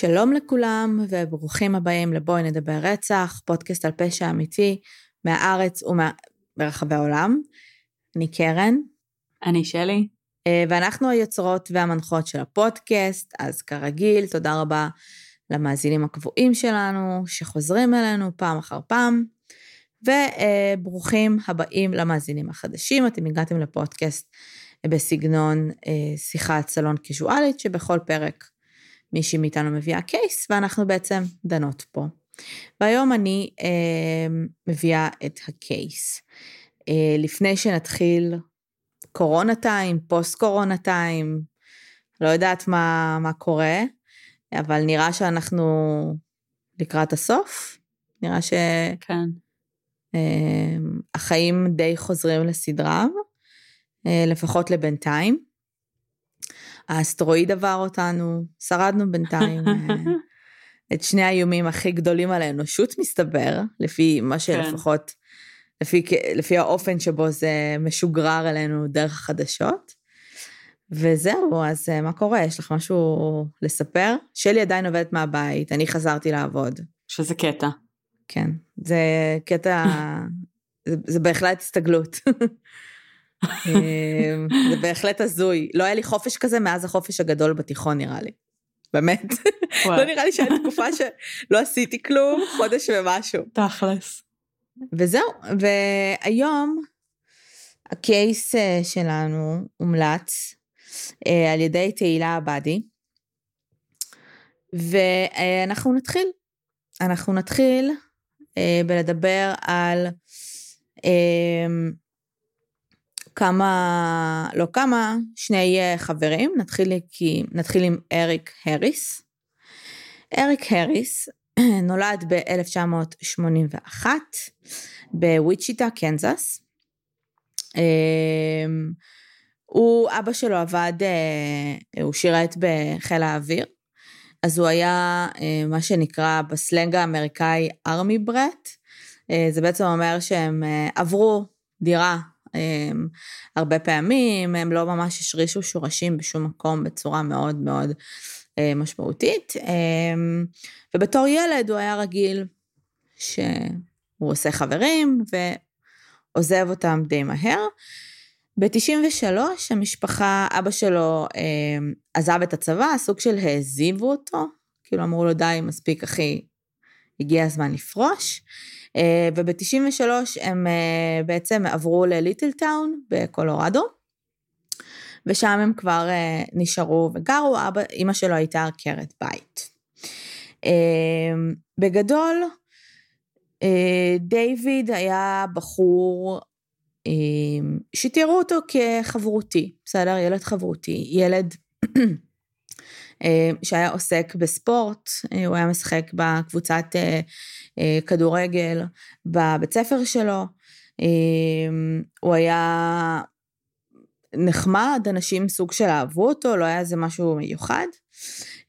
שלום לכולם וברוכים הבאים לבואי נדבר רצח, פודקאסט על פשע אמיתי מהארץ ומרחבי העולם. אני קרן. אני שלי. אה, ואנחנו היוצרות והמנחות של הפודקאסט, אז כרגיל, תודה רבה למאזינים הקבועים שלנו, שחוזרים אלינו פעם אחר פעם, וברוכים הבאים למאזינים החדשים. אתם הגעתם לפודקאסט בסגנון אה, שיחת סלון קיזואלית, שבכל פרק מישהי מאיתנו מביאה קייס, ואנחנו בעצם דנות פה. והיום אני אה, מביאה את הקייס. אה, לפני שנתחיל קורונה טיים, פוסט קורונה טיים, לא יודעת מה, מה קורה, אבל נראה שאנחנו לקראת הסוף. נראה שהחיים כן. אה, די חוזרים לסדרם, אה, לפחות לבינתיים. האסטרואיד עבר אותנו, שרדנו בינתיים. אה, את שני האיומים הכי גדולים על האנושות, מסתבר, לפי מה כן. שלפחות, כן. לפי, לפי האופן שבו זה משוגרר אלינו דרך החדשות. וזהו, אז אה, מה קורה? יש לך משהו לספר? שלי עדיין עובדת מהבית, אני חזרתי לעבוד. שזה קטע. כן, זה קטע, זה, זה בהחלט הסתגלות. אמ, זה בהחלט הזוי. לא היה לי חופש כזה מאז החופש הגדול בתיכון, נראה לי. באמת. לא נראה לי שהייתה תקופה שלא עשיתי כלום, חודש ומשהו. תכלס. וזהו, והיום הקייס אה, שלנו הומלץ אה, על ידי תהילה עבדי, ואנחנו נתחיל. אנחנו נתחיל אה, בלדבר על אמ, כמה, לא כמה, שני אה, חברים, נתחיל, כי, נתחיל עם אריק הריס. אריק הריס נולד ב-1981 בוויצ'יטה, קנזס. אמ, הוא, אבא שלו עבד, אה, הוא שירת בחיל האוויר, אז הוא היה אה, מה שנקרא בסלנג האמריקאי ארמי ברט. זה בעצם אומר שהם עברו דירה הרבה פעמים, הם לא ממש השרישו שורשים בשום מקום בצורה מאוד מאוד אה, משמעותית. הם, ובתור ילד הוא היה רגיל שהוא עושה חברים ועוזב אותם די מהר. ב-93 המשפחה, אבא שלו אה, עזב את הצבא, סוג של העזיבו אותו, כאילו אמרו לו די, מספיק אחי, הגיע הזמן לפרוש. אה, וב-93 הם אה, בעצם עברו לליטל טאון בקולורדו, ושם הם כבר אה, נשארו וגרו, אבא, אימא שלו הייתה עקרת בית. בגדול, דיוויד היה בחור שתראו אותו כחברותי, בסדר? ילד חברותי, ילד שהיה עוסק בספורט, הוא היה משחק בקבוצת אה, כדורגל בבית ספר שלו. אה, הוא היה נחמד, אנשים סוג של אהבו אותו, לא היה איזה משהו מיוחד.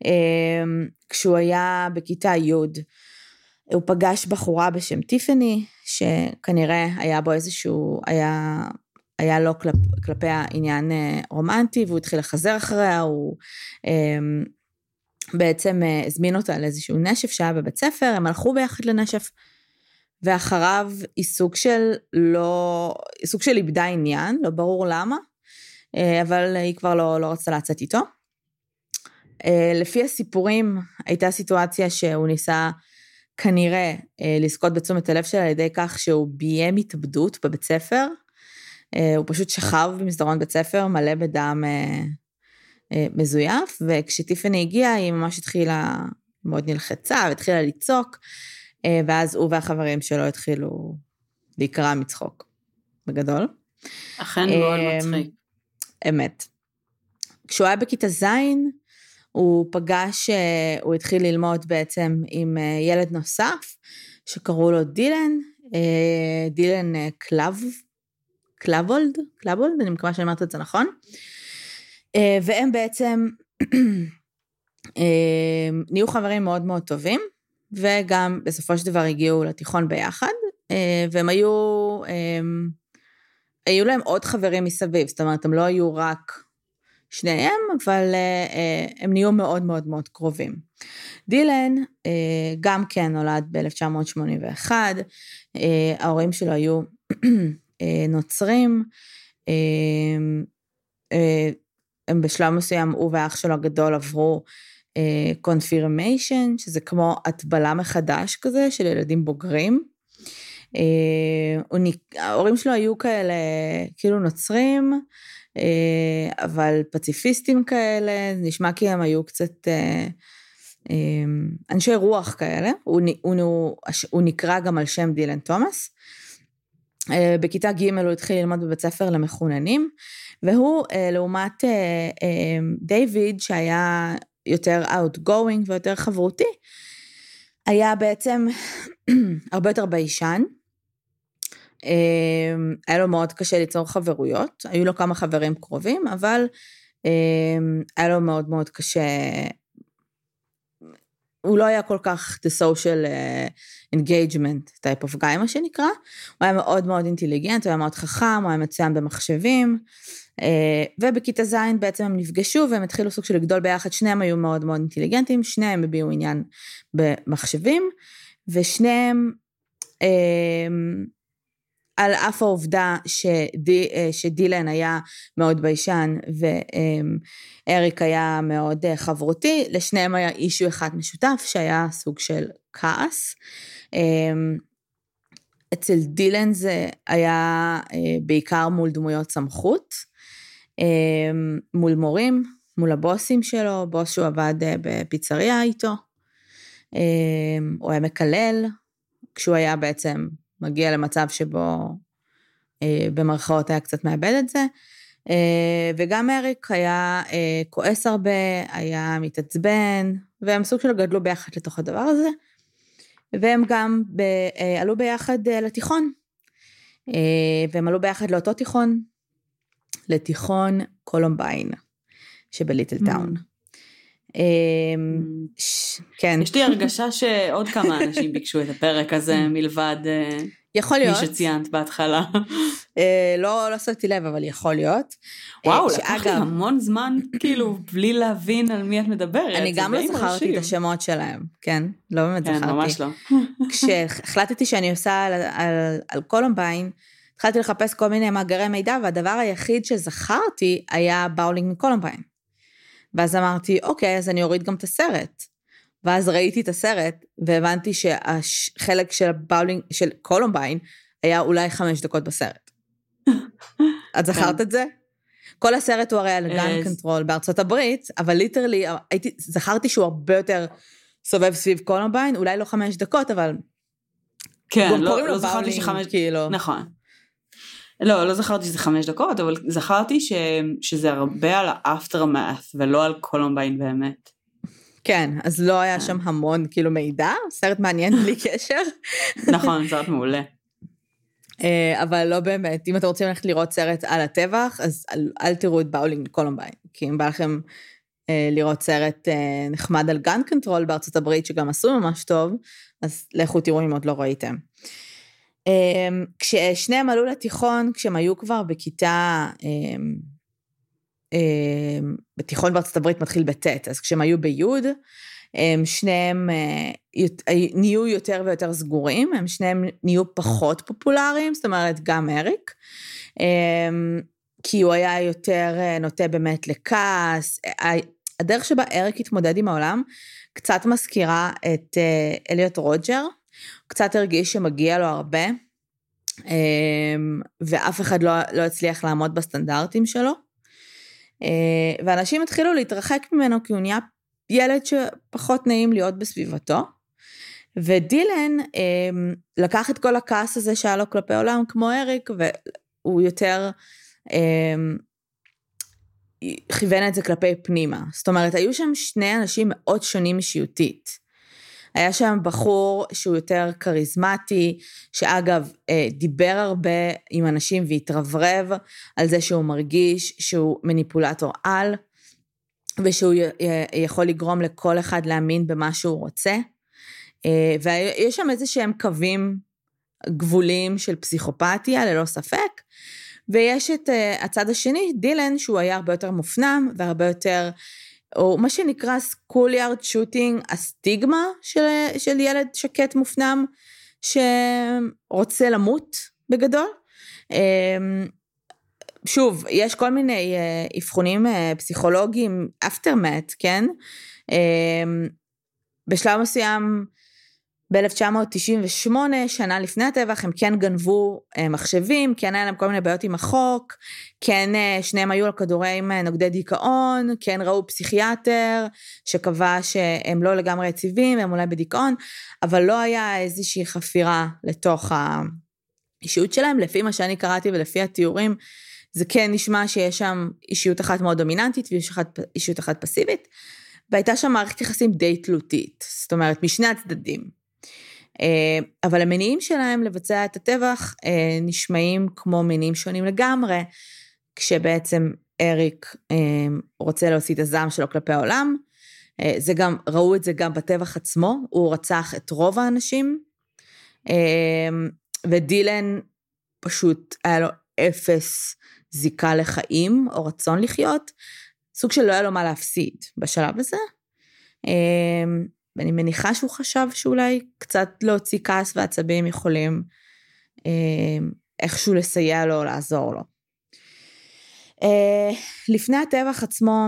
אה, כשהוא היה בכיתה י', הוא פגש בחורה בשם טיפני, שכנראה היה בו איזשהו, היה, היה לו כלפ, כלפיה עניין רומנטי, והוא התחיל לחזר אחריה, הוא בעצם אה, הזמין אותה לאיזשהו נשף שהיה בבית ספר, הם הלכו ביחד לנשף, ואחריו היא סוג של לא, סוג של איבדה עניין, לא ברור למה, אה, אבל היא כבר לא, לא רצתה לצאת איתו. אה, לפי הסיפורים, הייתה סיטואציה שהוא ניסה כנראה לזכות בתשומת הלב שלה על ידי כך שהוא ביים התאבדות בבית ספר. הוא פשוט שכב במסדרון בית ספר מלא בדם אה, מזויף, וכשטיפני הגיעה היא ממש התחילה, מאוד נלחצה והתחילה לצעוק, אה, ואז הוא והחברים שלו התחילו להיקרע מצחוק, בגדול. אכן מאוד אה, מצחיק. אמת. כשהוא היה בכיתה ז', הוא פגש, הוא התחיל ללמוד בעצם עם ילד נוסף, שקראו לו דילן, דילן קלב, קלבולד, קלבולד, אני מקווה שאני אומרת את זה נכון. אה, והם בעצם אה, נהיו חברים מאוד מאוד טובים, וגם בסופו של דבר הגיעו לתיכון ביחד, אה, והם היו, היו להם עוד חברים מסביב, זאת אומרת, הם לא היו רק שניהם, אבל הם נהיו מאוד מאוד מאוד קרובים. דילן גם כן נולד ב-1981, ההורים שלו היו נוצרים, הם בשלב מסוים, הוא ואח שלו הגדול עברו קונפירמיישן, שזה כמו הטבלה מחדש כזה של ילדים בוגרים. ההורים שלו היו כאלה, כאילו נוצרים, אבל פציפיסטים כאלה, נשמע כי הם היו קצת אנשי רוח כאלה, הוא, הוא נקרא גם על שם דילן תומאס. בכיתה ג' הוא התחיל ללמוד בבית ספר למחוננים, והוא לעומת דיוויד שהיה יותר outgoing ויותר חברותי, היה בעצם הרבה יותר ביישן. היה לו מאוד קשה ליצור חברויות, היו לו כמה חברים קרובים, אבל היה לו מאוד מאוד קשה, הוא לא היה כל כך the social engagement type of guy, מה שנקרא. הוא היה מאוד מאוד אינטליגנט, הוא היה מאוד חכם, הוא היה מצוין במחשבים. ובכיתה ז' בעצם הם נפגשו והם התחילו סוג של לגדול ביחד, שניהם היו מאוד מאוד אינטליגנטים, שניהם הביעו עניין במחשבים, ושניהם, על אף העובדה שדי, שדילן היה מאוד ביישן ואריק היה מאוד חברותי, לשניהם היה אישו אחד משותף שהיה סוג של כעס. אצל דילן זה היה בעיקר מול דמויות סמכות, מול מורים, מול הבוסים שלו, בוס שהוא עבד בפיצריה איתו. הוא היה מקלל, כשהוא היה בעצם מגיע למצב שבו במרכאות היה קצת מאבד את זה. וגם אריק היה כועס הרבה, היה מתעצבן, והם סוג של גדלו ביחד לתוך הדבר הזה. והם גם ב, עלו ביחד לתיכון. והם עלו ביחד לאותו תיכון, לתיכון קולומביין שבליטלטון. כן. יש לי הרגשה שעוד כמה אנשים ביקשו את הפרק הזה מלבד יכול להיות. מי שציינת בהתחלה. לא, לא שמתי לב, אבל יכול להיות. וואו, לקח לי המון זמן, כאילו, בלי להבין על מי את מדברת. אני גם לא זכרתי את השמות שלהם, כן? לא באמת זכרתי. כן, ממש לא. כשהחלטתי שאני עושה על, על, על קולומביין, התחלתי לחפש כל מיני מאגרי מידע, והדבר היחיד שזכרתי היה באולינג לקולומביין. ואז אמרתי, אוקיי, אז אני אוריד גם את הסרט. ואז ראיתי את הסרט, והבנתי שהחלק של באולינג, של קולומביין, היה אולי חמש דקות בסרט. את זכרת כן. את זה? כל הסרט הוא הרי על gun control בארצות הברית, אבל literally, הייתי, זכרתי שהוא הרבה יותר סובב סביב קולומביין, אולי לא חמש דקות, אבל... כן, לא, לא זכרתי שחמש... כאילו. נכון. לא, לא זכרתי שזה חמש דקות, אבל זכרתי ש... שזה הרבה על ה aftermath ולא על קולומביין באמת. כן, אז לא היה שם המון כאילו מידע, סרט מעניין בלי קשר. נכון, סרט מעולה. אבל לא באמת, אם אתם רוצים ללכת לראות סרט על הטבח, אז אל, אל תראו את באולינג קולומביין, כי אם בא לכם אה, לראות סרט אה, נחמד על gun control בארצות הברית, שגם עשו ממש טוב, אז לכו תראו אם עוד לא ראיתם. אה, כששניהם עלו לתיכון, כשהם היו כבר בכיתה, אה, אה, בתיכון בארצות הברית מתחיל בט', אז כשהם היו ביוד, הם שניהם נהיו יותר ויותר סגורים, הם שניהם נהיו פחות פופולריים, זאת אומרת גם אריק, כי הוא היה יותר נוטה באמת לכעס. הדרך שבה אריק התמודד עם העולם קצת מזכירה את אליוט רוג'ר, קצת הרגיש שמגיע לו הרבה, ואף אחד לא, לא הצליח לעמוד בסטנדרטים שלו. ואנשים התחילו להתרחק ממנו כי הוא נהיה ילד שפחות נעים להיות בסביבתו. ודילן אה, לקח את כל הכעס הזה שהיה לו כלפי עולם כמו אריק, והוא יותר אה, כיוון את זה כלפי פנימה. זאת אומרת, היו שם שני אנשים מאוד שונים אישיותית. היה שם בחור שהוא יותר כריזמטי, שאגב, אה, דיבר הרבה עם אנשים והתרברב על זה שהוא מרגיש שהוא מניפולטור על. ושהוא יכול לגרום לכל אחד להאמין במה שהוא רוצה. ויש שם איזה שהם קווים גבוליים של פסיכופתיה, ללא ספק, ויש את uh, הצד השני, דילן, שהוא היה הרבה יותר מופנם והרבה יותר, או מה שנקרא סקוליארד שוטינג, הסטיגמה של, של ילד שקט מופנם, שרוצה למות בגדול. Um, שוב, יש כל מיני uh, אבחונים uh, פסיכולוגיים, aftermath, כן? Uh, בשלב מסוים, ב-1998, שנה לפני הטבח, הם כן גנבו uh, מחשבים, כן היה להם כל מיני בעיות עם החוק, כן uh, שניהם היו על כדורי עם נוגדי דיכאון, כן ראו פסיכיאטר שקבע שהם לא לגמרי יציבים, הם אולי בדיכאון, אבל לא היה איזושהי חפירה לתוך האישיות שלהם, לפי מה שאני קראתי ולפי התיאורים. זה כן נשמע שיש שם אישיות אחת מאוד דומיננטית ואישיות אחת פסיבית, והייתה שם מערכת יחסים די תלותית, זאת אומרת, משני הצדדים. אה, אבל המניעים שלהם לבצע את הטבח אה, נשמעים כמו מניעים שונים לגמרי, כשבעצם אריק אה, רוצה להוציא את הזעם שלו כלפי העולם. זה גם, ראו את זה גם בטבח עצמו, הוא רצח את רוב האנשים, ודילן פשוט היה לו אפס זיקה לחיים או רצון לחיות, סוג של לא היה לו מה להפסיד בשלב הזה. ואני מניחה שהוא חשב שאולי קצת להוציא כעס ועצבים יכולים אמ, איכשהו לסייע לו או לעזור לו. אה, לפני הטבח עצמו,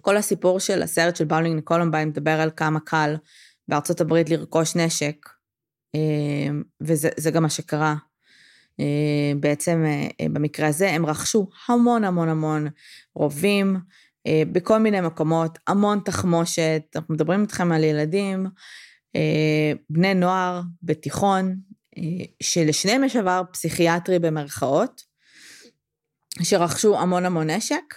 כל הסיפור של הסרט של באולינג ניקולומביין מדבר על כמה קל בארצות הברית לרכוש נשק, אמ, וזה גם מה שקרה אה, בעצם אה, במקרה הזה הם רכשו המון המון המון רובים אה, בכל מיני מקומות, המון תחמושת, אנחנו מדברים איתכם על ילדים, בני נוער בתיכון, שלשניהם יש עבר פסיכיאטרי במרכאות, שרכשו המון המון נשק,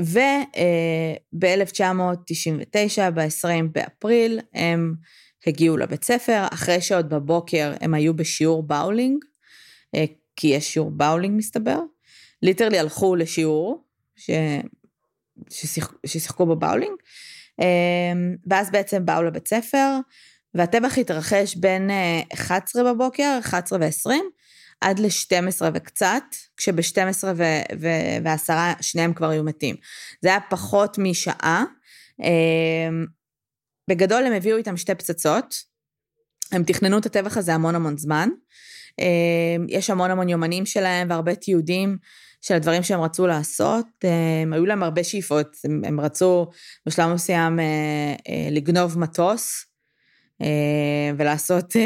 וב-1999, ב-20 באפריל, הם הגיעו לבית ספר, אחרי שעוד בבוקר הם היו בשיעור באולינג, אה, כי יש שיעור באולינג מסתבר, literally הלכו לשיעור ש... ששיח... ששיחקו בבאולינג, אה, ואז בעצם באו לבית ספר, והטבח התרחש בין 11 אה, בבוקר, 11 ו-20, עד ל-12 וקצת, כשב-12 ו-10 שניהם כבר היו מתים. זה היה פחות משעה. בגדול הם הביאו איתם שתי פצצות, הם תכננו את הטבח הזה המון המון זמן. אמ, יש המון המון יומנים שלהם והרבה תיעודים של הדברים שהם רצו לעשות. הם, היו להם הרבה שאיפות, הם, הם רצו בשלב מסוים אה, אה, לגנוב מטוס אה, ולעשות 9-11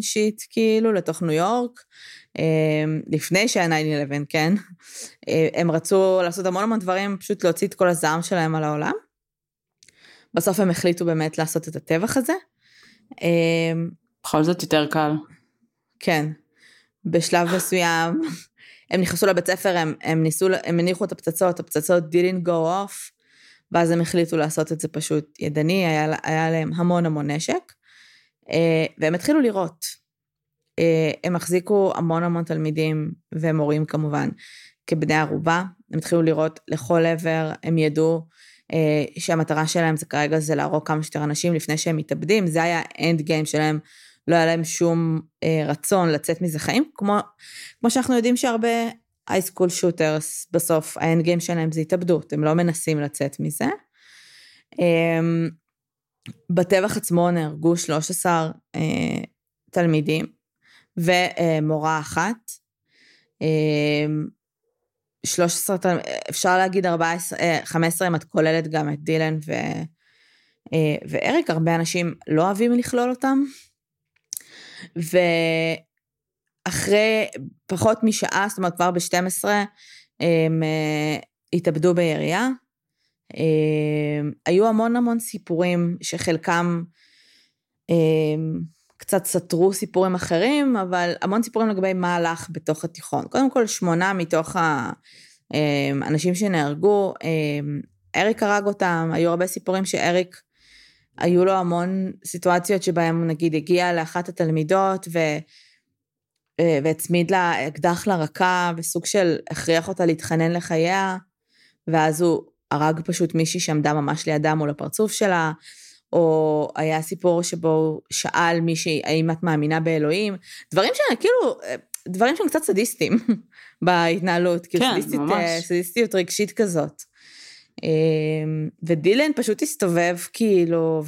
שיט כאילו לתוך ניו יורק. לפני שהיה 9-11, כן? הם רצו לעשות המון המון דברים, פשוט להוציא את כל הזעם שלהם על העולם. בסוף הם החליטו באמת לעשות את הטבח הזה. בכל זאת יותר קל. כן. בשלב מסוים, הם נכנסו לבית ספר, הם, הם ניסו, הם הניחו את הפצצות, הפצצות didn't go off, ואז הם החליטו לעשות את זה פשוט ידני, היה, היה להם המון המון נשק, אה, והם התחילו לראות. אה, הם החזיקו המון המון תלמידים ומורים כמובן כבני ערובה, הם התחילו לראות לכל עבר, הם ידעו אה, שהמטרה שלהם זה כרגע זה להרוג כמה שיותר אנשים לפני שהם מתאבדים, זה היה האנד גיים שלהם, לא היה להם שום אה, רצון לצאת מזה חיים, כמו, כמו שאנחנו יודעים שהרבה אייסקול שוטרס בסוף האנד גיים שלהם זה התאבדות, הם לא מנסים לצאת מזה. אה, בטבח עצמו נהרגו 13 אה, תלמידים ומורה אחת. אה, 13, אפשר להגיד 14, 15 אה, אם את כוללת גם את דילן ו, אה, ואריק, הרבה אנשים לא אוהבים לכלול אותם. ואחרי פחות משעה, זאת אומרת כבר ב-12, הם אה, התאבדו בירייה. היו המון המון סיפורים שחלקם קצת סתרו סיפורים אחרים, אבל המון סיפורים לגבי מה הלך בתוך התיכון. קודם כל, שמונה מתוך האנשים שנהרגו, אריק הרג אותם, היו הרבה סיפורים שאריק, היו לו המון סיטואציות שבהם נגיד הגיע לאחת התלמידות ו... אה, והצמיד לה אקדח לרקה, וסוג של הכריח אותה להתחנן לחייה, ואז הוא הרג פשוט מישהי שעמדה ממש לידה מול הפרצוף שלה. או היה סיפור שבו הוא שאל מישהי, האם את מאמינה באלוהים? דברים שכאילו, דברים שהם קצת סדיסטיים בהתנהלות, כאילו כן, סדיסטית, ממש. אה, סדיסטיות רגשית כזאת. אמ, ודילן פשוט הסתובב כאילו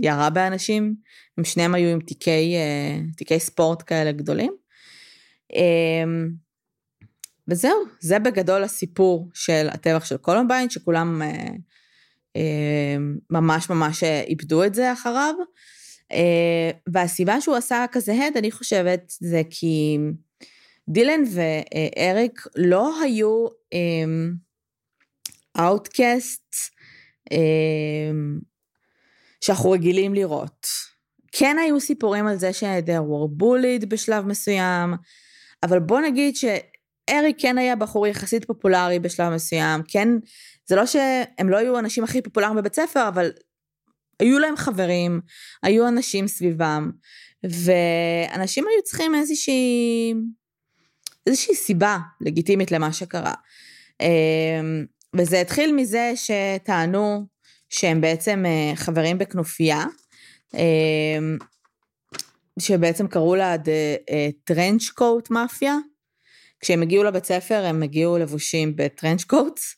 וירה באנשים, הם שניהם היו עם תיקי, אה, תיקי ספורט כאלה גדולים. אמ, וזהו, זה בגדול הסיפור של הטבח של קולומביין, שכולם אה, אה, ממש ממש איבדו את זה אחריו. והסיבה שהוא עשה כזה הד, אני חושבת, זה כי דילן ואריק לא היו outcast שאנחנו רגילים לראות. כן היו סיפורים על זה ש- they were bullied בשלב מסוים, אבל בוא נגיד שאריק כן היה בחור יחסית פופולרי בשלב מסוים, כן, זה לא שהם לא היו האנשים הכי פופולריים בבית ספר, אבל היו להם חברים, היו אנשים סביבם, ואנשים היו צריכים איזושהי, איזושהי סיבה לגיטימית למה שקרה. וזה התחיל מזה שטענו שהם בעצם אה, חברים בכנופיה, אמ, שבעצם קראו לה טרנץ' קוט מאפיה. כשהם הגיעו לבית ספר הם הגיעו לבושים בטרנץ' קוטס.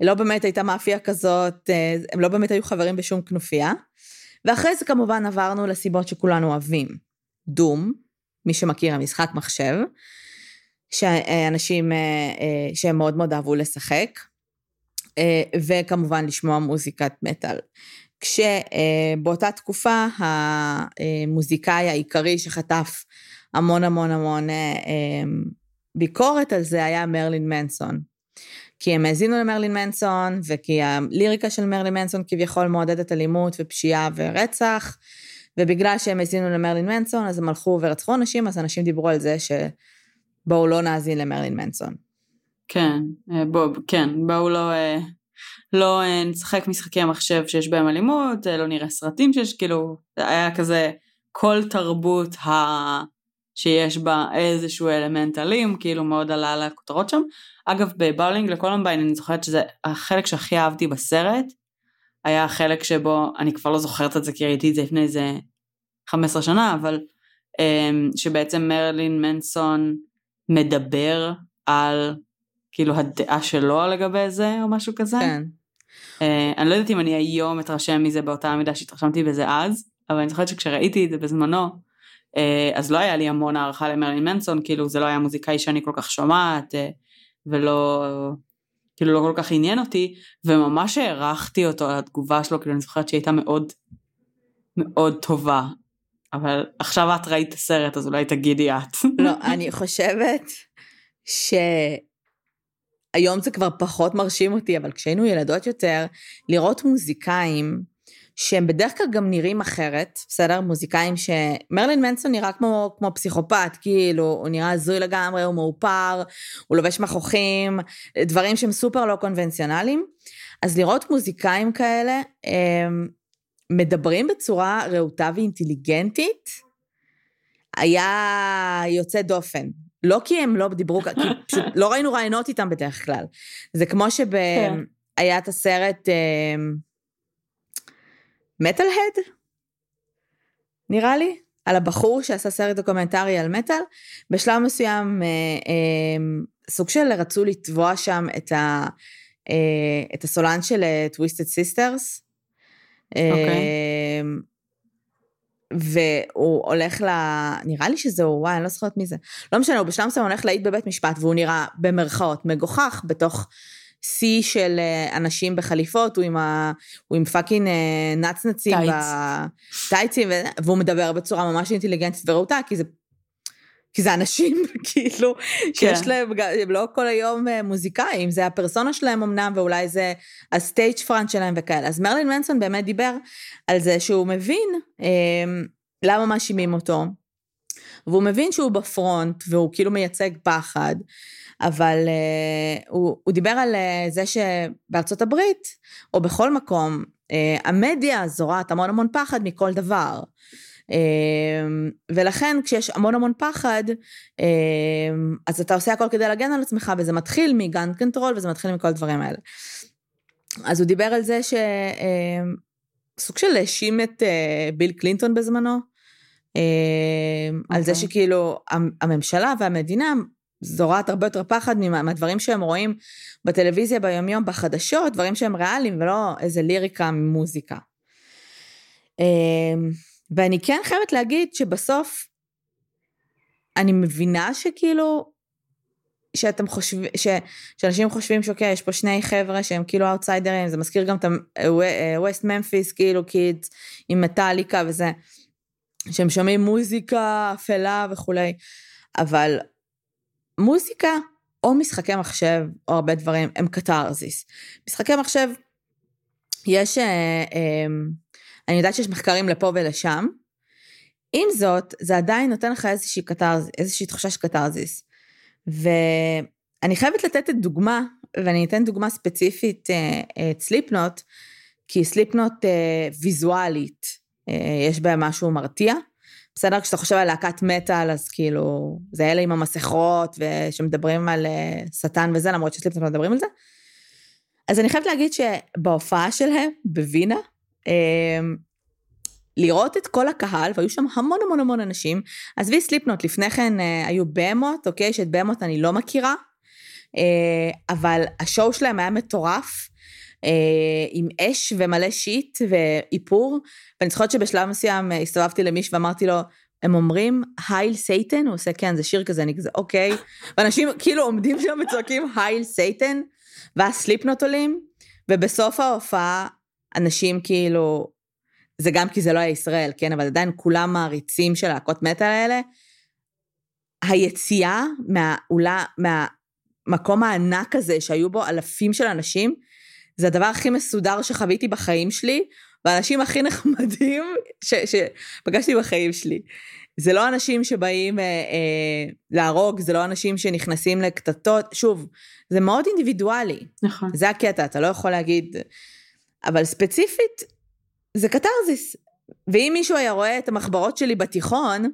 לא באמת הייתה מאפיה כזאת, אה, הם לא באמת היו חברים בשום כנופיה. ואחרי זה כמובן עברנו לסיבות שכולנו אוהבים. דום, מי שמכיר המשחק מחשב, שאנשים אה, אה, שהם מאוד מאוד אהבו לשחק, אה, וכמובן לשמוע מוזיקת מטאל. כשבאותה תקופה המוזיקאי העיקרי שחטף המון המון המון אה, אה, ביקורת על זה היה מרלין מנסון. כי הם האזינו למרלין מנסון, וכי הליריקה של מרלין מנסון כביכול מעודדת אלימות ופשיעה ורצח, ובגלל שהם האזינו למרלין מנסון, אז הם הלכו ורצחו אנשים, אז אנשים דיברו על זה שבואו לא נאזין למרלין מנסון. כן, אה, בוא, כן, בואו לא, אה, לא אה, נשחק משחקי המחשב שיש בהם אלימות, לא נראה סרטים שיש, כאילו, היה כזה כל תרבות ה... שיש בה איזשהו אלמנט אלים, כאילו מאוד עלה על הכותרות שם. אגב, בבאולינג לקולומביין אני זוכרת שזה החלק שהכי אהבתי בסרט, היה החלק שבו, אני כבר לא זוכרת את זה כי ראיתי את זה לפני איזה 15 שנה, אבל שבעצם מרלין מנסון מדבר על כאילו הדעה שלו לגבי זה או משהו כזה. כן. אה, אני לא יודעת אם אני היום אתרשם מזה באותה מידה שהתרשמתי בזה אז, אבל אני זוכרת שכשראיתי את זה בזמנו, אה, אז לא היה לי המון הערכה למרלין מנסון, כאילו זה לא היה מוזיקאי שאני כל כך שומעת, אה, ולא, כאילו לא כל כך עניין אותי, וממש הערכתי אותו על התגובה שלו, כאילו אני זוכרת שהיא הייתה מאוד, מאוד טובה. אבל עכשיו את ראית את הסרט, אז אולי תגידי את. לא, אני חושבת שהיום זה כבר פחות מרשים אותי, אבל כשהיינו ילדות יותר, לראות מוזיקאים שהם בדרך כלל גם נראים אחרת, בסדר? מוזיקאים ש... מרלין מנסון נראה כמו, כמו פסיכופת, כאילו, הוא נראה הזוי לגמרי, הוא מאופר, הוא לובש מכוחים, דברים שהם סופר לא קונבנציונליים. אז לראות מוזיקאים כאלה, הם מדברים בצורה רהוטה ואינטליגנטית, היה יוצא דופן. לא כי הם לא דיברו, כי פשוט לא ראינו רעיונות איתם בדרך כלל. זה כמו שב... כן. את הסרט Metal Head, נראה לי, על הבחור שעשה סרט דוקומנטרי על מטאל. בשלב מסוים, אה, אה, סוג של רצו לתבוע שם את, ה, אה, את הסולן של Twisted Sisters. אוקיי. והוא הולך ל... נראה לי שזה הוא, וואי, אני לא זוכרת מי זה. לא משנה, הוא בשלב מסוים הולך להעיד בבית משפט, והוא נראה במרכאות מגוחך בתוך שיא של אה, אנשים בחליפות, הוא עם, ה... הוא עם fucking אה, נצנצים. טייץ. ב... טייצים, ו... והוא מדבר בצורה ממש אינטליגנטית ורהוטה, כי זה... כי זה אנשים, כאילו, שיש כן. להם, גם- הם לא כל היום אה, מוזיקאים, זה הפרסונה שלהם אמנם, ואולי זה ה stage front שלהם וכאלה. אז מרלין מנסון באמת דיבר על זה שהוא מבין אה, למה מאשימים אותו, והוא מבין שהוא בפרונט, והוא כאילו מייצג פחד, אבל uh, הוא, הוא דיבר על uh, זה שבארצות הברית, או בכל מקום, uh, המדיה זורעת המון המון פחד מכל דבר. Uh, ולכן כשיש המון המון פחד, uh, אז אתה עושה הכל כדי להגן על עצמך, וזה מתחיל מגן קנטרול, וזה מתחיל מכל הדברים האלה. אז הוא דיבר על זה ש... Uh, סוג של האשים את uh, ביל קלינטון בזמנו, אה, על זה אוקיי. שכאילו המ- הממשלה והמדינה זורעת הרבה יותר פחד מה- מהדברים שהם רואים בטלוויזיה ביומיום, בחדשות, דברים שהם ריאליים ולא איזה ליריקה ממוזיקה. אה, ואני כן חייבת להגיד שבסוף, אני מבינה שכאילו, שאתם חושבים, ש, שאנשים חושבים שאוקיי, יש פה שני חבר'ה שהם כאילו אאוטסיידרים, זה מזכיר גם את ווסט ממפיס, כאילו קידס, עם מטאליקה וזה, שהם שומעים מוזיקה אפלה וכולי, אבל מוזיקה או משחקי מחשב, או הרבה דברים, הם קתרזיס. משחקי מחשב, יש, אה, אה, אני יודעת שיש מחקרים לפה ולשם, עם זאת, זה עדיין נותן לך איזושהי קתרזיס, איזושהי תחושה של קתרזיס. ואני חייבת לתת את דוגמה, ואני אתן דוגמה ספציפית אה, את סליפנוט, כי סליפנוט אה, ויזואלית, אה, יש בהם משהו מרתיע. בסדר, כשאתה חושב על להקת מטאל, אז כאילו, זה אלה עם המסכות, ושמדברים על אה, שטן וזה, למרות שסליפנוט מדברים על זה. אז אני חייבת להגיד שבהופעה שלהם, בווינה, אה, לראות את כל הקהל, והיו שם המון המון המון אנשים. עזבי סליפנוט, לפני כן אה, היו בהמות, אוקיי? שאת בהמות אני לא מכירה, אה, אבל ה show שלהם היה מטורף, אה, עם אש ומלא shit ואיפור, ואני זוכרת שבשלב מסוים הסתובבתי למישהו ואמרתי לו, הם אומרים hail Satan? הוא עושה כן, זה שיר כזה, אני כזה, אוקיי. ואנשים כאילו עומדים שם וצועקים hail Satan, ואז סליפנוט עולים, ובסוף ההופעה אנשים כאילו, זה גם כי זה לא היה ישראל, כן, אבל עדיין כולם מעריצים של להקות מטאל האלה. היציאה מהאולה, מהמקום הענק הזה שהיו בו אלפים של אנשים, זה הדבר הכי מסודר שחוויתי בחיים שלי, והאנשים הכי נחמדים ש- שפגשתי בחיים שלי. זה לא אנשים שבאים אה, אה, להרוג, זה לא אנשים שנכנסים לקטטות, שוב, זה מאוד אינדיבידואלי. נכון. זה הקטע, אתה לא יכול להגיד... אבל ספציפית, זה קתרזיס. ואם מישהו היה רואה את המחברות שלי בתיכון,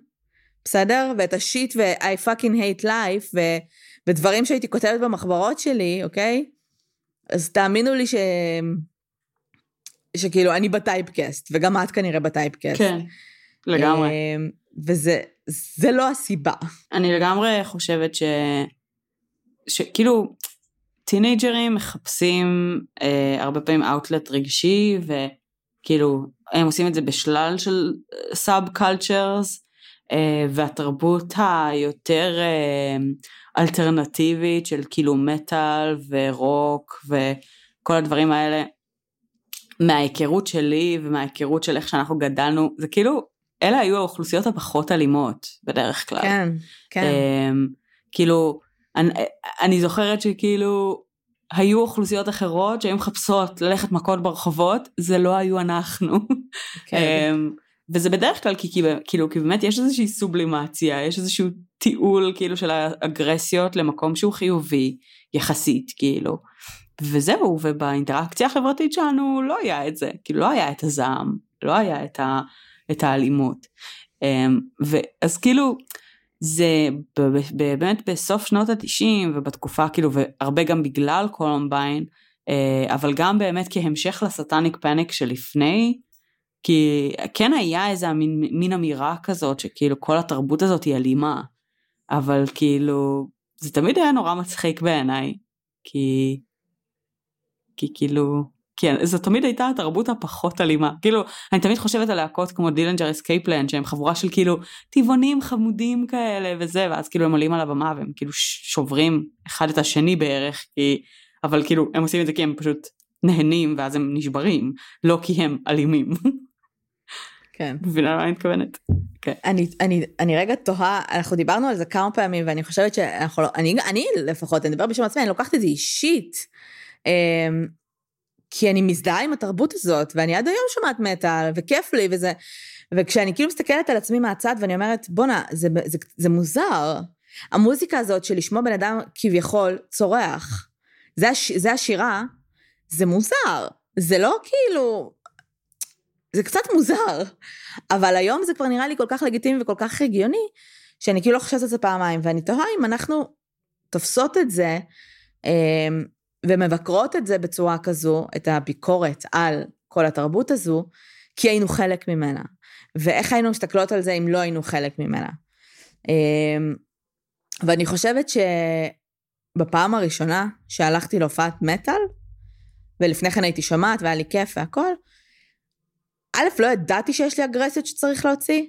בסדר? ואת השיט ו-I fucking hate life, ו- ודברים שהייתי כותבת במחברות שלי, אוקיי? אז תאמינו לי ש... שכאילו אני בטייפקאסט, וגם את כנראה בטייפקאסט. כן, לגמרי. אמ, וזה זה לא הסיבה. אני לגמרי חושבת ש... שכאילו, טינאייג'רים מחפשים אה, הרבה פעמים אאוטלט רגשי, וכאילו, הם עושים את זה בשלל של subcultures, אה, והתרבות היותר אה, אלטרנטיבית של כאילו מטאל ורוק וכל הדברים האלה, מההיכרות שלי ומההיכרות של איך שאנחנו גדלנו, זה כאילו, אלה היו האוכלוסיות הפחות אלימות בדרך כלל. כן, כן. אמ, כאילו, אני, אני זוכרת שכאילו, היו אוכלוסיות אחרות שהיו מחפשות ללכת מכות ברחובות, זה לא היו אנחנו. כן. אמ, וזה בדרך כלל כי, כאילו, כי באמת יש איזושהי סובלימציה, יש איזשהו תיעול כאילו של האגרסיות למקום שהוא חיובי יחסית, כאילו. וזהו, ובאינטראקציה החברתית שלנו לא היה את זה, כאילו לא היה את הזעם, לא היה את, ה, את האלימות. אמ, ואז כאילו, זה באמת בסוף שנות התשעים ובתקופה כאילו והרבה גם בגלל קולומביין אה, אבל גם באמת כהמשך לסטניק פניק שלפני כי כן היה איזה מין, מין אמירה כזאת שכאילו כל התרבות הזאת היא אלימה אבל כאילו זה תמיד היה נורא מצחיק בעיניי כי כי כאילו כן, זו תמיד הייתה התרבות הפחות אלימה. כאילו, אני תמיד חושבת על להקות כמו Dillinger Escape Plan, שהם חבורה של כאילו טבעונים חמודים כאלה וזה, ואז כאילו הם עולים על הבמה והם כאילו שוברים אחד את השני בערך, כי... אבל כאילו, הם עושים את זה כי הם פשוט נהנים ואז הם נשברים, לא כי הם אלימים. כן. מבינה למה אני מתכוונת? אני, אני, אני רגע תוהה, אנחנו דיברנו על זה כמה פעמים, ואני חושבת שאנחנו לא, אני, אני לפחות, אני מדבר בשם עצמי, אני לוקחת את זה אישית. כי אני מזדהה עם התרבות הזאת, ואני עד היום שומעת מטאל, וכיף לי, וזה... וכשאני כאילו מסתכלת על עצמי מהצד, ואני אומרת, בואנה, זה, זה, זה מוזר. המוזיקה הזאת של לשמוע בן אדם כביכול צורח, זה, הש, זה השירה, זה מוזר. זה לא כאילו... זה קצת מוזר. אבל היום זה כבר נראה לי כל כך לגיטימי וכל כך הגיוני, שאני כאילו לא חושבת על זה פעמיים, ואני תוהה אם אנחנו תופסות את זה, אמ, ומבקרות את זה בצורה כזו, את הביקורת על כל התרבות הזו, כי היינו חלק ממנה. ואיך היינו מסתכלות על זה אם לא היינו חלק ממנה. אמ, ואני חושבת שבפעם הראשונה שהלכתי להופעת מטאל, ולפני כן הייתי שומעת והיה לי כיף והכל, א', לא ידעתי שיש לי אגרסיות שצריך להוציא,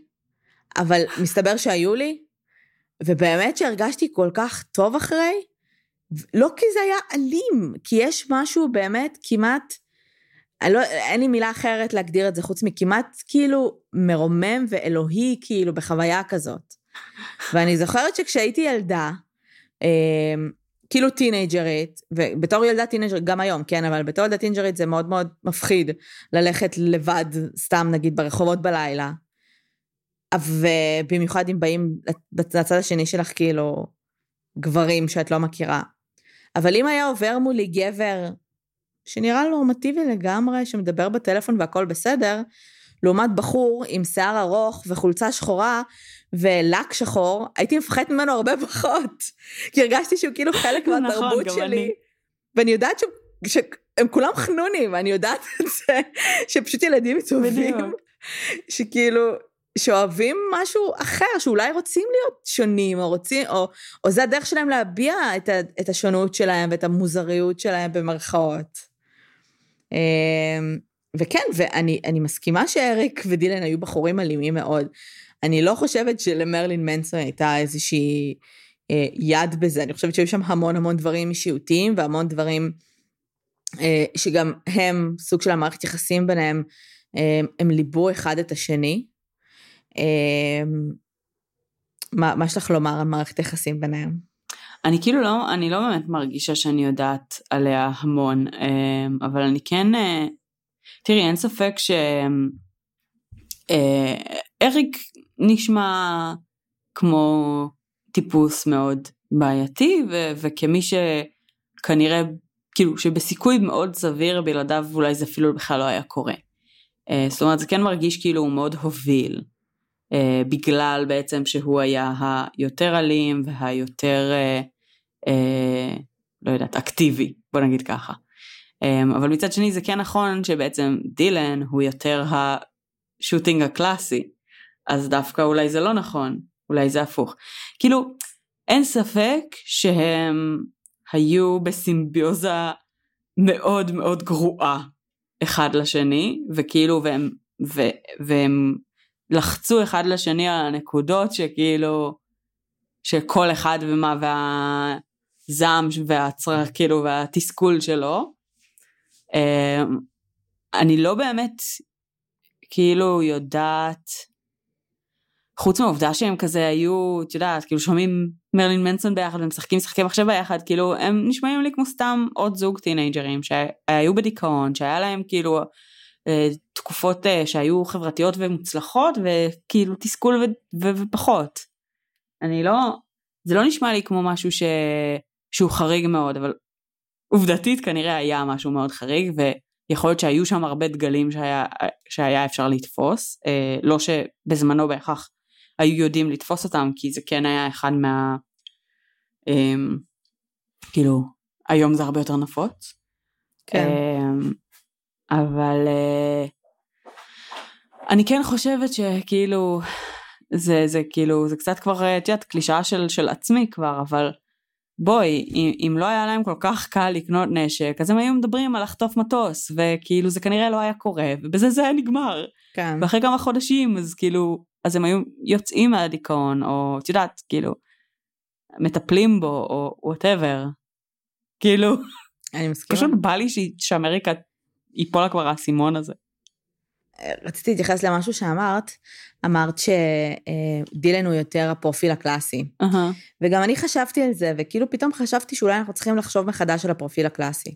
אבל מסתבר שהיו לי, ובאמת שהרגשתי כל כך טוב אחרי, לא כי זה היה אלים, כי יש משהו באמת כמעט, לא, אין לי מילה אחרת להגדיר את זה חוץ מכמעט כאילו מרומם ואלוהי כאילו בחוויה כזאת. ואני זוכרת שכשהייתי ילדה, אה, כאילו טינג'רית, ובתור ילדה טינג'רית, גם היום, כן, אבל בתור ילדה טינג'רית זה מאוד מאוד מפחיד ללכת לבד, סתם נגיד ברחובות בלילה. ובמיוחד אם באים לצד השני שלך כאילו גברים שאת לא מכירה. אבל אם היה עובר מולי גבר שנראה נורמטיבי לגמרי, שמדבר בטלפון והכל בסדר, לעומת בחור עם שיער ארוך וחולצה שחורה ולק שחור, הייתי מפחדת ממנו הרבה פחות. כי הרגשתי שהוא כאילו חלק נכון, מהתרבות נכון, שלי. אני. ואני יודעת ש... שהם כולם חנונים, ואני יודעת את זה, שפשוט ילדים טובים. שכאילו, שאוהבים משהו אחר, שאולי רוצים להיות שונים, או רוצים, או, או זה הדרך שלהם להביע את, ה, את השונות שלהם ואת המוזריות שלהם במרכאות. אמ, וכן, ואני מסכימה שאריק ודילן היו בחורים אלימים מאוד. אני לא חושבת שלמרלין מנסון הייתה איזושהי אה, יד בזה, אני חושבת שהיו שם המון המון דברים אישיותיים והמון דברים אה, שגם הם, סוג של המערכת יחסים ביניהם, אה, הם ליבו אחד את השני. אה, מה, מה יש לך לומר על מערכת יחסים ביניהם? אני כאילו לא, אני לא באמת מרגישה שאני יודעת עליה המון, אה, אבל אני כן, אה, תראי, אין ספק שאריק נשמע כמו טיפוס מאוד בעייתי, ו- וכמי שכנראה, כאילו, שבסיכוי מאוד סביר בלעדיו אולי זה אפילו בכלל לא היה קורה. Uh, זאת אומרת, זה כן מרגיש כאילו הוא מאוד הוביל, בגלל בעצם שהוא היה היותר אלים והיותר, uh, uh, לא יודעת, אקטיבי, בוא נגיד ככה. Um, אבל מצד שני זה כן נכון שבעצם דילן הוא יותר השוטינג הקלאסי, אז דווקא אולי זה לא נכון, אולי זה הפוך. כאילו, אין ספק שהם היו בסימביוזה מאוד מאוד גרועה אחד לשני, וכאילו, והם, ו, והם לחצו אחד לשני על הנקודות שכאילו, שכל אחד ומה, והזעם והצרח, כאילו, והתסכול שלו. אמ, אני לא באמת, כאילו, יודעת, חוץ מהעובדה שהם כזה היו, את יודעת, כאילו שומעים מרלין מנסון ביחד ומשחקים משחקי מחשב ביחד, כאילו הם נשמעים לי כמו סתם עוד זוג טינג'רים שהיו בדיכאון, שהיה להם כאילו תקופות אה, שהיו חברתיות ומוצלחות וכאילו תסכול ו- ו- ופחות. אני לא, זה לא נשמע לי כמו משהו ש... שהוא חריג מאוד, אבל עובדתית כנראה היה משהו מאוד חריג ויכול להיות שהיו שם הרבה דגלים שהיה, שהיה אפשר לתפוס, אה, לא שבזמנו בהכרח היו יודעים לתפוס אותם, כי זה כן היה אחד מה... אמ, כאילו, היום זה הרבה יותר נפוץ. כן. אמ, אבל אה, אני כן חושבת שכאילו, זה, זה כאילו, זה קצת כבר, את יודעת, קלישאה של, של עצמי כבר, אבל בואי, אם, אם לא היה להם כל כך קל לקנות נשק, אז הם היו מדברים על לחטוף מטוס, וכאילו זה כנראה לא היה קורה, ובזה זה היה נגמר. כן. ואחרי כמה חודשים, אז כאילו, אז הם היו יוצאים מהדיכאון, או את יודעת, כאילו, מטפלים בו, או whatever. כאילו, אני מסכימה. פשוט בא לי שאמריקה ייפול לה כבר האסימון הזה. רציתי להתייחס למשהו שאמרת, אמרת שדילן הוא יותר הפרופיל הקלאסי. Uh-huh. וגם אני חשבתי על זה, וכאילו פתאום חשבתי שאולי אנחנו צריכים לחשוב מחדש על הפרופיל הקלאסי.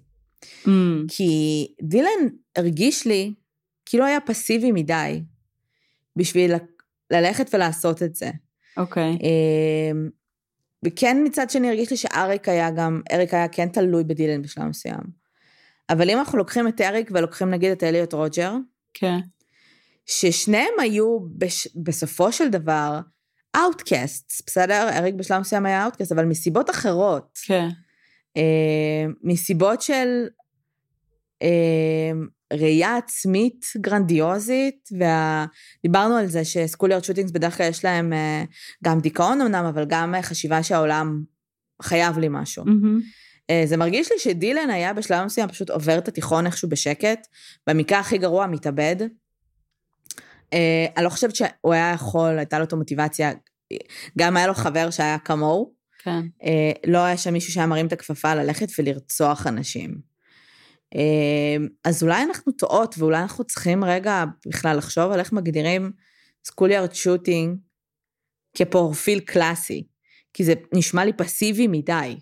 Mm. כי דילן הרגיש לי כאילו היה פסיבי מדי בשביל ללכת ולעשות את זה. אוקיי. Okay. אמ, וכן מצד שני הרגיש לי שאריק היה גם, אריק היה כן תלוי בדילן בשלב מסוים. אבל אם אנחנו לוקחים את אריק ולוקחים נגיד את אליוט רוג'ר, כן. ששניהם היו בש... בסופו של דבר outcast, בסדר? אריק בשלב מסוים היה outcast, אבל מסיבות אחרות. כן. אה, מסיבות של ראייה עצמית גרנדיוזית, ודיברנו על זה ש schoolyard shootings בדרך כלל יש להם גם דיכאון אמנם, אבל גם חשיבה שהעולם חייב לי משהו. Mm-hmm. זה מרגיש לי שדילן היה בשלב מסוים פשוט עובר את התיכון איכשהו בשקט, במקרה הכי גרוע מתאבד. אני לא חושבת שהוא היה יכול, הייתה לו את המוטיבציה, גם היה לו חבר שהיה כמוהו. כן. לא היה שם מישהו שהיה מרים את הכפפה ללכת ולרצוח אנשים. אז אולי אנחנו טועות, ואולי אנחנו צריכים רגע בכלל לחשוב על איך מגדירים סקוליארד שוטינג כפרופיל קלאסי, כי זה נשמע לי פסיבי מדי.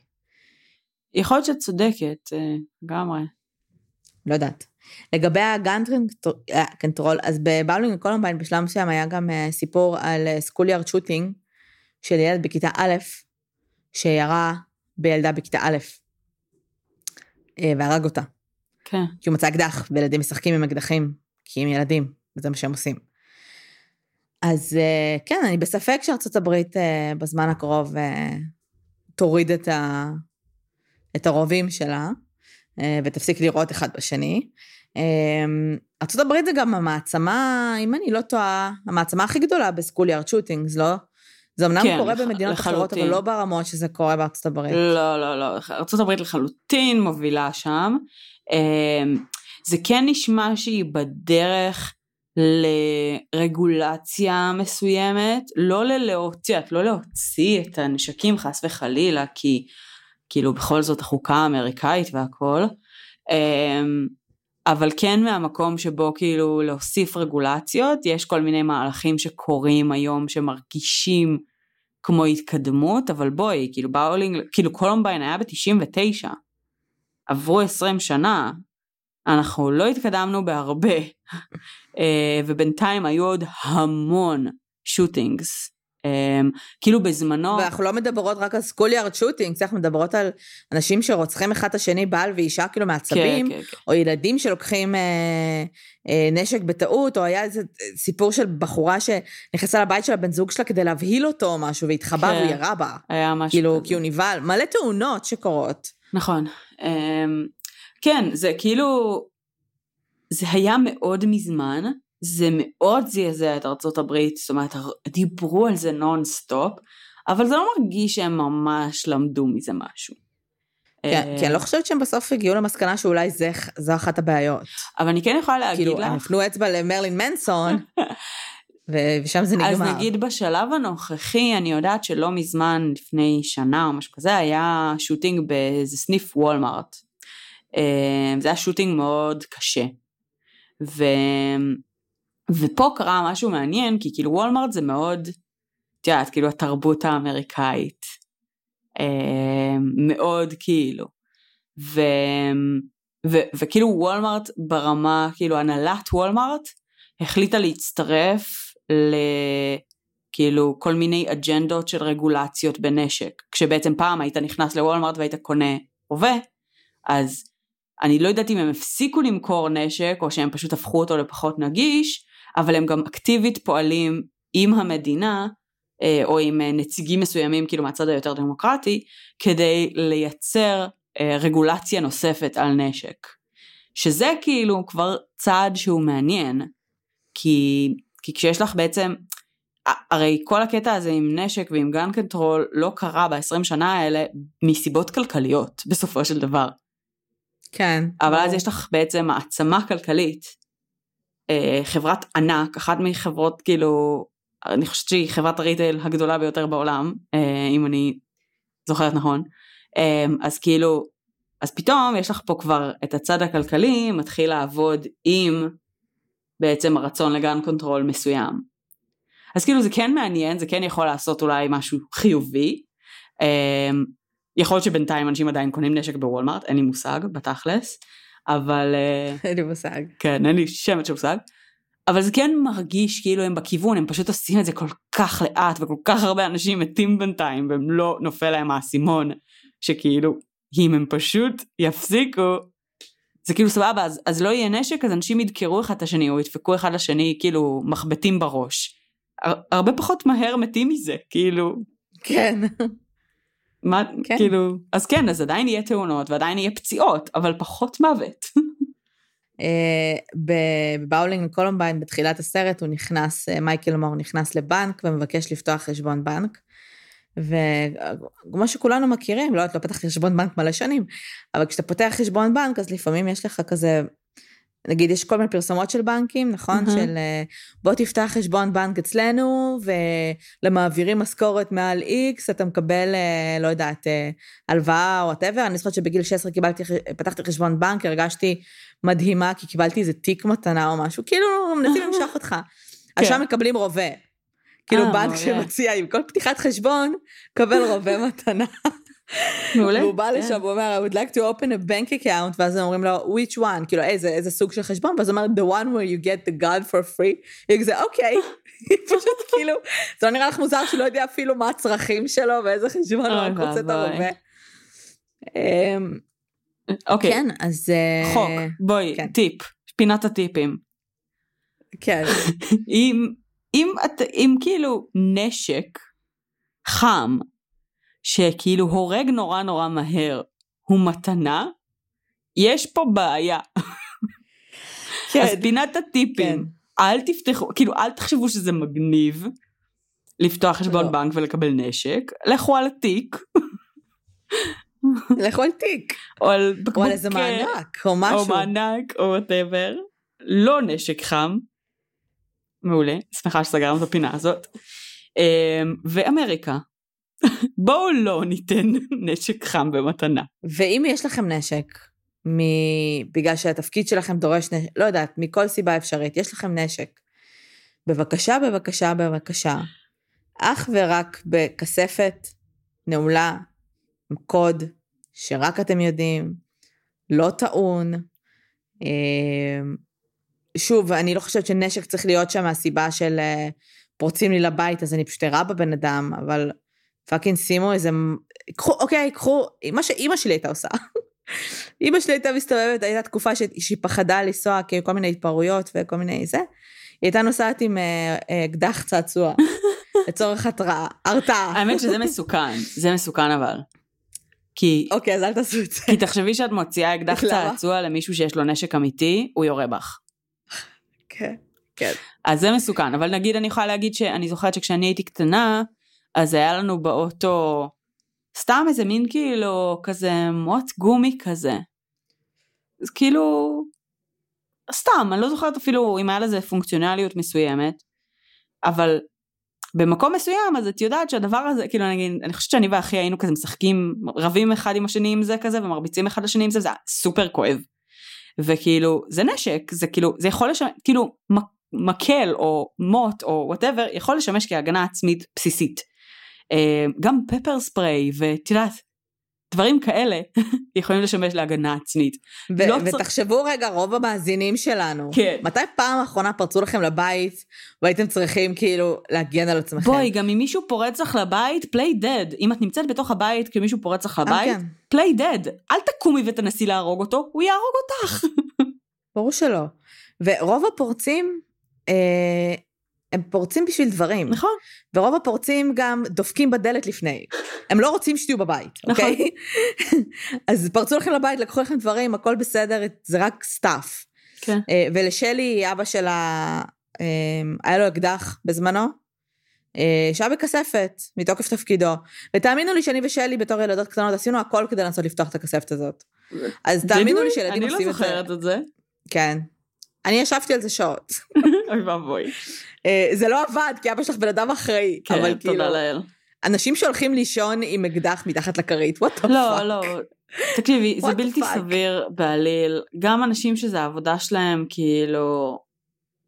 יכול להיות שאת צודקת, לגמרי. לא יודעת. לגבי ה gun control, אז ב Bowling for Columbine בשלב מסוים היה גם סיפור על schoolyard shooting של ילד בכיתה א', שירה בילדה בכיתה א', והרג אותה. כן. כי הוא מצא אקדח, וילדים משחקים עם אקדחים, כי הם ילדים, וזה מה שהם עושים. אז כן, אני בספק שארצות הברית בזמן הקרוב תוריד את, ה... את הרובים שלה, ותפסיק לראות אחד בשני. ארצות הברית זה גם המעצמה, אם אני לא טועה, המעצמה הכי גדולה בסקוליארד שוטינגס, לא? זה אמנם כן, קורה לח... במדינות לחלוטין. אחרות, אבל לא ברמות שזה קורה בארצות הברית. לא, לא, לא. ארצות הברית לחלוטין מובילה שם. זה כן נשמע שהיא בדרך לרגולציה מסוימת, לא ללהוציא, לא להוציא את הנשקים חס וחלילה, כי כאילו בכל זאת החוקה האמריקאית והכל, אבל כן מהמקום שבו כאילו להוסיף רגולציות, יש כל מיני מהלכים שקורים היום שמרגישים כמו התקדמות, אבל בואי, כאילו באולינג, כאילו קולומביין היה ב-99, עברו 20 שנה, אנחנו לא התקדמנו בהרבה, אה, ובינתיים היו עוד המון shootings. Um, כאילו בזמנו... ואנחנו לא מדברות רק על סקוליארד שוטינג, אנחנו מדברות על אנשים שרוצחים אחד את השני, בעל ואישה כאילו מעצבים, כן, כן, כן. או ילדים שלוקחים אה, אה, נשק בטעות, או היה איזה סיפור של בחורה שנכנסה לבית של הבן זוג שלה כדי להבהיל אותו או משהו, והתחבא כן, וירה בה. היה משהו כאילו, כזה. כי הוא נבהל. מלא תאונות שקורות. נכון. Um, כן, זה כאילו... זה היה מאוד מזמן, זה מאוד זעזע את ארצות הברית, זאת אומרת, דיברו על זה נונסטופ, אבל זה לא מרגיש שהם ממש למדו מזה משהו. כן, כי אני לא חושבת שהם בסוף הגיעו למסקנה שאולי זה, זו אחת הבעיות. אבל אני כן יכולה להגיד כאילו, לך... כאילו, הם הפנו אצבע למרלין מנסון, ושם זה נגמר. אז נגיד בשלב הנוכחי, אני יודעת שלא מזמן, לפני שנה או משהו כזה, היה shooting באיזה סניף וולמארט. אה, זה היה שוטינג מאוד קשה. ו... ופה קרה משהו מעניין, כי כאילו וולמארט זה מאוד, את יודעת, כאילו התרבות האמריקאית. אה, מאוד כאילו. ו... ו... וכאילו וולמארט ברמה, כאילו הנהלת וולמארט החליטה להצטרף ל... כאילו כל מיני אג'נדות של רגולציות בנשק. כשבעצם פעם היית נכנס לוולמארט והיית קונה רובה, אז אני לא יודעת אם הם הפסיקו למכור נשק או שהם פשוט הפכו אותו לפחות נגיש, אבל הם גם אקטיבית פועלים עם המדינה אה, או עם אה, נציגים מסוימים כאילו מהצד היותר דמוקרטי כדי לייצר אה, רגולציה נוספת על נשק. שזה כאילו כבר צעד שהוא מעניין כי, כי כשיש לך בעצם הרי כל הקטע הזה עם נשק ועם גן קנטרול לא קרה ב-20 שנה האלה מסיבות כלכליות בסופו של דבר. כן. אבל אז יש לך בעצם מעצמה כלכלית, חברת ענק, אחת מחברות כאילו, אני חושבת שהיא חברת ה retail הגדולה ביותר בעולם, אה, אם אני זוכרת נכון, אה, אז כאילו, אז פתאום יש לך פה כבר את הצד הכלכלי מתחיל לעבוד עם בעצם הרצון ל gun control מסוים. אז כאילו זה כן מעניין, זה כן יכול לעשות אולי משהו חיובי. יכול להיות שבינתיים אנשים עדיין קונים נשק בוולמארט, אין לי מושג בתכלס, אבל... אה, אין לי מושג. כן, אין לי שמץ של מושג. אבל זה כן מרגיש כאילו הם בכיוון, הם פשוט עושים את זה כל כך לאט, וכל כך הרבה אנשים מתים בינתיים, והם לא נופל להם האסימון, שכאילו, אם הם פשוט יפסיקו, זה כאילו סבבה, אז, אז לא יהיה נשק, אז אנשים ידקרו אחד את השני, או ידפקו אחד לשני, כאילו, מחבטים בראש. הר, הרבה פחות מהר מתים מזה, כאילו. כן. מה, כן. כאילו, אז כן, אז עדיין יהיה תאונות ועדיין יהיה פציעות, אבל פחות מוות. בבאולינג קולומביין, בתחילת הסרט, הוא נכנס, מייקל מור נכנס לבנק ומבקש לפתוח חשבון בנק. וכמו שכולנו מכירים, לא, את לא פתחתי חשבון בנק מלא שנים, אבל כשאתה פותח חשבון בנק, אז לפעמים יש לך כזה, נגיד יש כל מיני פרסומות של בנקים, נכון? Mm-hmm. של בוא תפתח חשבון בנק אצלנו, ולמעבירים משכורת מעל איקס, אתה מקבל, לא יודעת, הלוואה או whatever. אני זוכרת שבגיל 16 קיבלתי, פתחתי חשבון בנק, הרגשתי מדהימה, כי קיבלתי איזה תיק מתנה או משהו, כאילו מנסים למשוך אותך. אז שם מקבלים רובה. כאילו אה, בנק שמציע עם כל פתיחת חשבון, קבל רובה מתנה. מעולה. והוא בא לשם, הוא אומר, I would like to open a bank account, ואז הם אומרים לו, which one? כאילו, איזה, איזה סוג של חשבון? ואז הוא אומר, the one where you get the gun for free. היא כזה, אוקיי. פשוט כאילו, זה לא נראה לך מוזר שהוא לא יודע אפילו מה הצרכים שלו ואיזה חשבון הוא רק רוצה את הרובה. אוקיי. כן, אז... אה, חוק, בואי, כן. טיפ, פינת הטיפים. כן. אם כאילו נשק חם שכאילו הורג נורא נורא מהר הוא מתנה, יש פה בעיה. כן. אז פינת הטיפים, כן. אל תפתחו, כאילו אל תחשבו שזה מגניב לפתוח חשבון לא. בנק ולקבל נשק, לכו על התיק. לכו על תיק. או על בקבוק. או על איזה מענק, או משהו. או מענק, או whatever. לא נשק חם, מעולה, שמחה שסגרנו את הפינה הזאת. אמ, ואמריקה, בואו לא ניתן נשק חם במתנה. ואם יש לכם נשק, מ... בגלל שהתפקיד שלכם דורש נשק, לא יודעת, מכל סיבה אפשרית, יש לכם נשק. בבקשה, בבקשה, בבקשה, אך ורק בכספת נעולה, עם קוד, שרק אתם יודעים, לא טעון, אמ, שוב, אני לא חושבת שנשק צריך להיות שם מהסיבה של uh, פורצים לי לבית, אז אני פשוט ארע בבן אדם, אבל fucking שימו איזה... קחו, אוקיי, קחו, מה שאימא שלי הייתה עושה. אימא שלי הייתה מסתובבת, הייתה תקופה ש... שהיא פחדה לנסוע כל מיני התפרעויות וכל מיני זה. היא הייתה נוסעת עם אה, אקדח uh, uh, צעצוע, לצורך התראה, הרתעה. האמת שזה מסוכן, זה מסוכן אבל. כי... אוקיי, אז אל תעשו את זה. כי תחשבי שאת מוציאה אקדח צעצוע למישהו שיש לו נשק אמיתי, הוא יורה בך. כן, כן. אז זה מסוכן, אבל נגיד אני יכולה להגיד שאני זוכרת שכשאני הייתי קטנה, אז היה לנו באוטו סתם איזה מין כאילו כזה מוט גומי כזה. אז כאילו, סתם, אני לא זוכרת אפילו אם היה לזה פונקציונליות מסוימת, אבל במקום מסוים אז את יודעת שהדבר הזה, כאילו נגיד, אני חושבת שאני ואחי היינו כזה משחקים, רבים אחד עם השני עם זה כזה ומרביצים אחד לשני עם זה, זה היה סופר כואב. וכאילו זה נשק זה כאילו זה יכול לשמש כאילו מקל או מוט או whatever יכול לשמש כהגנה עצמית בסיסית. אה, גם pepper spray ואת יודעת דברים כאלה יכולים לשמש להגנה עצמית. ו- לא ותחשבו צר... רגע, רוב המאזינים שלנו, כן. מתי פעם אחרונה פרצו לכם לבית והייתם צריכים כאילו להגן על עצמכם? בואי, גם אם מישהו פורץ לך לבית, play dead. אם את נמצאת בתוך הבית כי מישהו פורץ לך לבית, play dead. אל תקומי ותנסי להרוג אותו, הוא יהרוג אותך. ברור שלא. ורוב הפורצים, אה, הם פורצים בשביל דברים. נכון. ורוב הפורצים גם דופקים בדלת לפני. הם לא רוצים שתהיו בבית, נכון. אוקיי? אז פרצו לכם לבית, לקחו לכם דברים, הכל בסדר, זה רק stuff. כן. אה, ולשלי, אבא שלה, אה, היה לו אקדח בזמנו, אה, שהיה בכספת, מתוקף תפקידו. ותאמינו לי שאני ושלי בתור ילדות קטנות עשינו הכל כדי לנסות לפתוח את הכספת הזאת. אז תאמינו לי שילדים עושים את זה. אני לא זוכרת את זה. כן. אני ישבתי על זה שעות. אוי ואבוי. אה, זה לא עבד, כי אבא שלך בן אדם אחראי. כן, אבל כאילו... תודה לאל. אנשים שהולכים לישון עם אקדח מתחת לכרית, וואט דה לא, לא. תקשיבי, זה בלתי סביר בעליל. גם אנשים שזה העבודה שלהם, כאילו...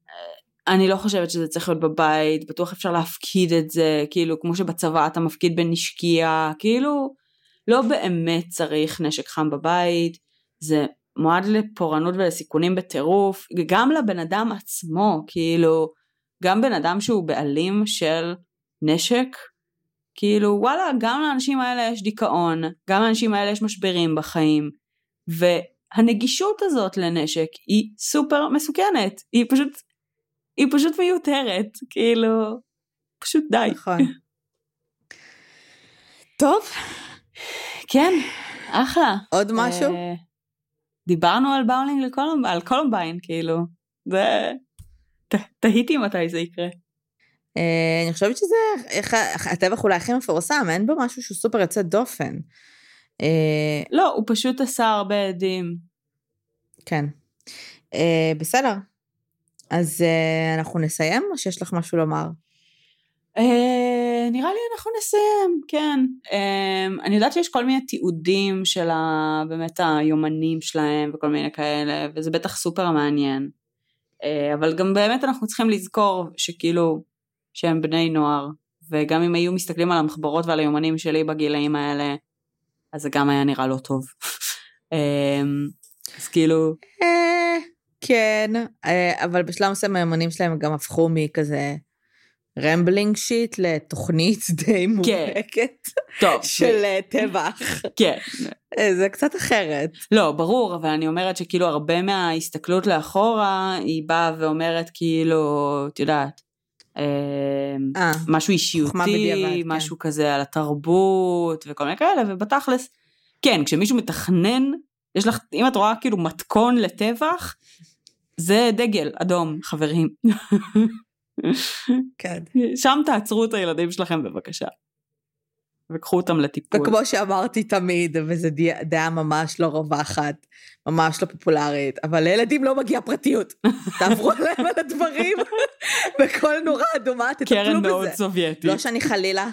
אה, אני לא חושבת שזה צריך להיות בבית, בטוח אפשר להפקיד את זה, כאילו, כמו שבצבא אתה מפקיד בנשקייה, כאילו, לא באמת צריך נשק חם בבית, זה מועד לפורענות ולסיכונים בטירוף, גם לבן אדם עצמו, כאילו, גם בן אדם שהוא בעלים של נשק, כאילו וואלה, גם לאנשים האלה יש דיכאון, גם לאנשים האלה יש משברים בחיים, והנגישות הזאת לנשק היא סופר מסוכנת, היא פשוט, היא פשוט מיותרת, כאילו, פשוט די. נכון. טוב. כן, אחלה. עוד משהו? דיברנו על באולינג לקולומב... על קולומביין, כאילו. זה... ת- תהיתי מתי זה יקרה. אה, אני חושבת שזה הטבח אולי הכי מפורסם, אין בו משהו שהוא סופר יוצא דופן. אה, לא, הוא פשוט עשה הרבה עדים. כן. אה, בסדר. אז אנחנו נסיים, או שיש לך משהו לומר? אה, נראה לי אנחנו נסיים, כן. אה, אני יודעת שיש כל מיני תיעודים של ה, באמת היומנים שלהם וכל מיני כאלה, וזה בטח סופר מעניין. אה, אבל גם באמת אנחנו צריכים לזכור שכאילו, שהם בני נוער, וגם אם היו מסתכלים על המחברות ועל היומנים שלי בגילאים האלה, אז זה גם היה נראה לא טוב. אה, אז כאילו, אה, כן, אה, אבל בשלב מסוים היומנים שלהם גם הפכו מכזה רמבלינג שיט לתוכנית די מובהקת טוב, של אה, טבח. כן. אה, זה קצת אחרת. לא, ברור, אבל אני אומרת שכאילו הרבה מההסתכלות לאחורה, היא באה ואומרת כאילו, את יודעת, אה, אה, משהו חוכמה בדיעבד, אישיותי, כן. משהו כזה על התרבות וכל מיני כאלה, ובתכלס, כן, כשמישהו מתכנן, יש לך, אם את רואה כאילו מתכון לטבח, זה דגל אדום, חברים. כן. שם תעצרו את הילדים שלכם בבקשה. וקחו אותם לטיפול. וכמו שאמרתי תמיד, וזו דעה- ממש לא רווחת, ממש לא פופולרית, אבל לילדים לא מגיע פרטיות. תעברו עליהם על הדברים, בכל נורה אדומה, תטפלו בזה. קרן מאוד סובייטית. לא שאני חלילה,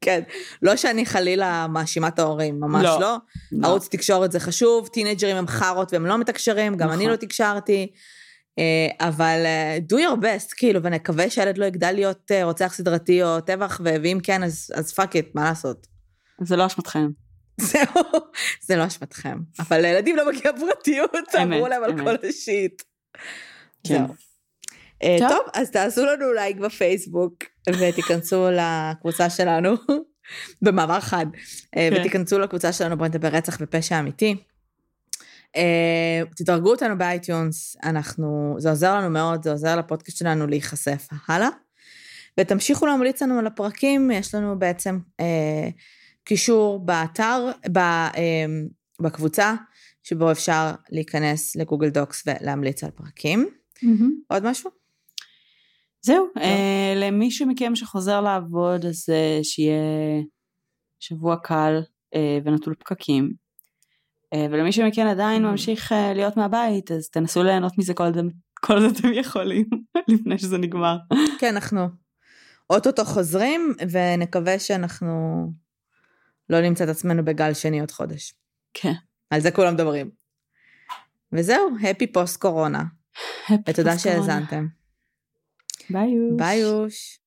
כן, לא שאני חלילה מאשימה את ההורים, ממש לא. לא. לא. ערוץ תקשורת זה חשוב, טינאייג'רים הם חארות והם לא מתקשרים, גם אני נכון. לא תקשרתי. אה, אבל אה, do your best, כאילו, ונקווה שהילד לא יגדל להיות אה, רוצח סדרתי או טבח, ואם כן, אז, fuck it, מה לעשות? זה לא אשמתכם. זהו, זה לא אשמתכם. אבל לילדים לא מגיע פרטיות, תעברו להם על. כל ה shit. כן. טוב. אז תעשו לנו לייק בפייסבוק, ותיכנסו לקבוצה שלנו, במעבר חד, כן. ותיכנסו לקבוצה שלנו בוא נדבר רצח ופשע אמיתי. אה, תדרגו אותנו ב iTunes, אנחנו, זה עוזר לנו מאוד, זה עוזר לפודקאסט שלנו להיחשף הלאה. ותמשיכו להמליץ לנו על הפרקים, יש לנו בעצם אה, קישור באתר, ב, אה, בקבוצה, שבו אפשר להיכנס לגוגל דוקס ולהמליץ על פרקים. עוד משהו? זהו, אה, למי מכם שחוזר לעבוד אז אה, שיהיה שבוע קל אה, ונטול פקקים. אה, ולמי שמכן עדיין ממשיך אה, להיות מהבית אז תנסו ליהנות מזה כל עוד כל עוד אתם יכולים לפני שזה נגמר. כן, אנחנו אוטוטו חוזרים, ונקווה שאנחנו לא נמצא את עצמנו בגל שני עוד חודש. כן. על זה כולם מדברים. וזהו, happy post קורונה. ותודה שהאזנתם. ביי. ביי יוש.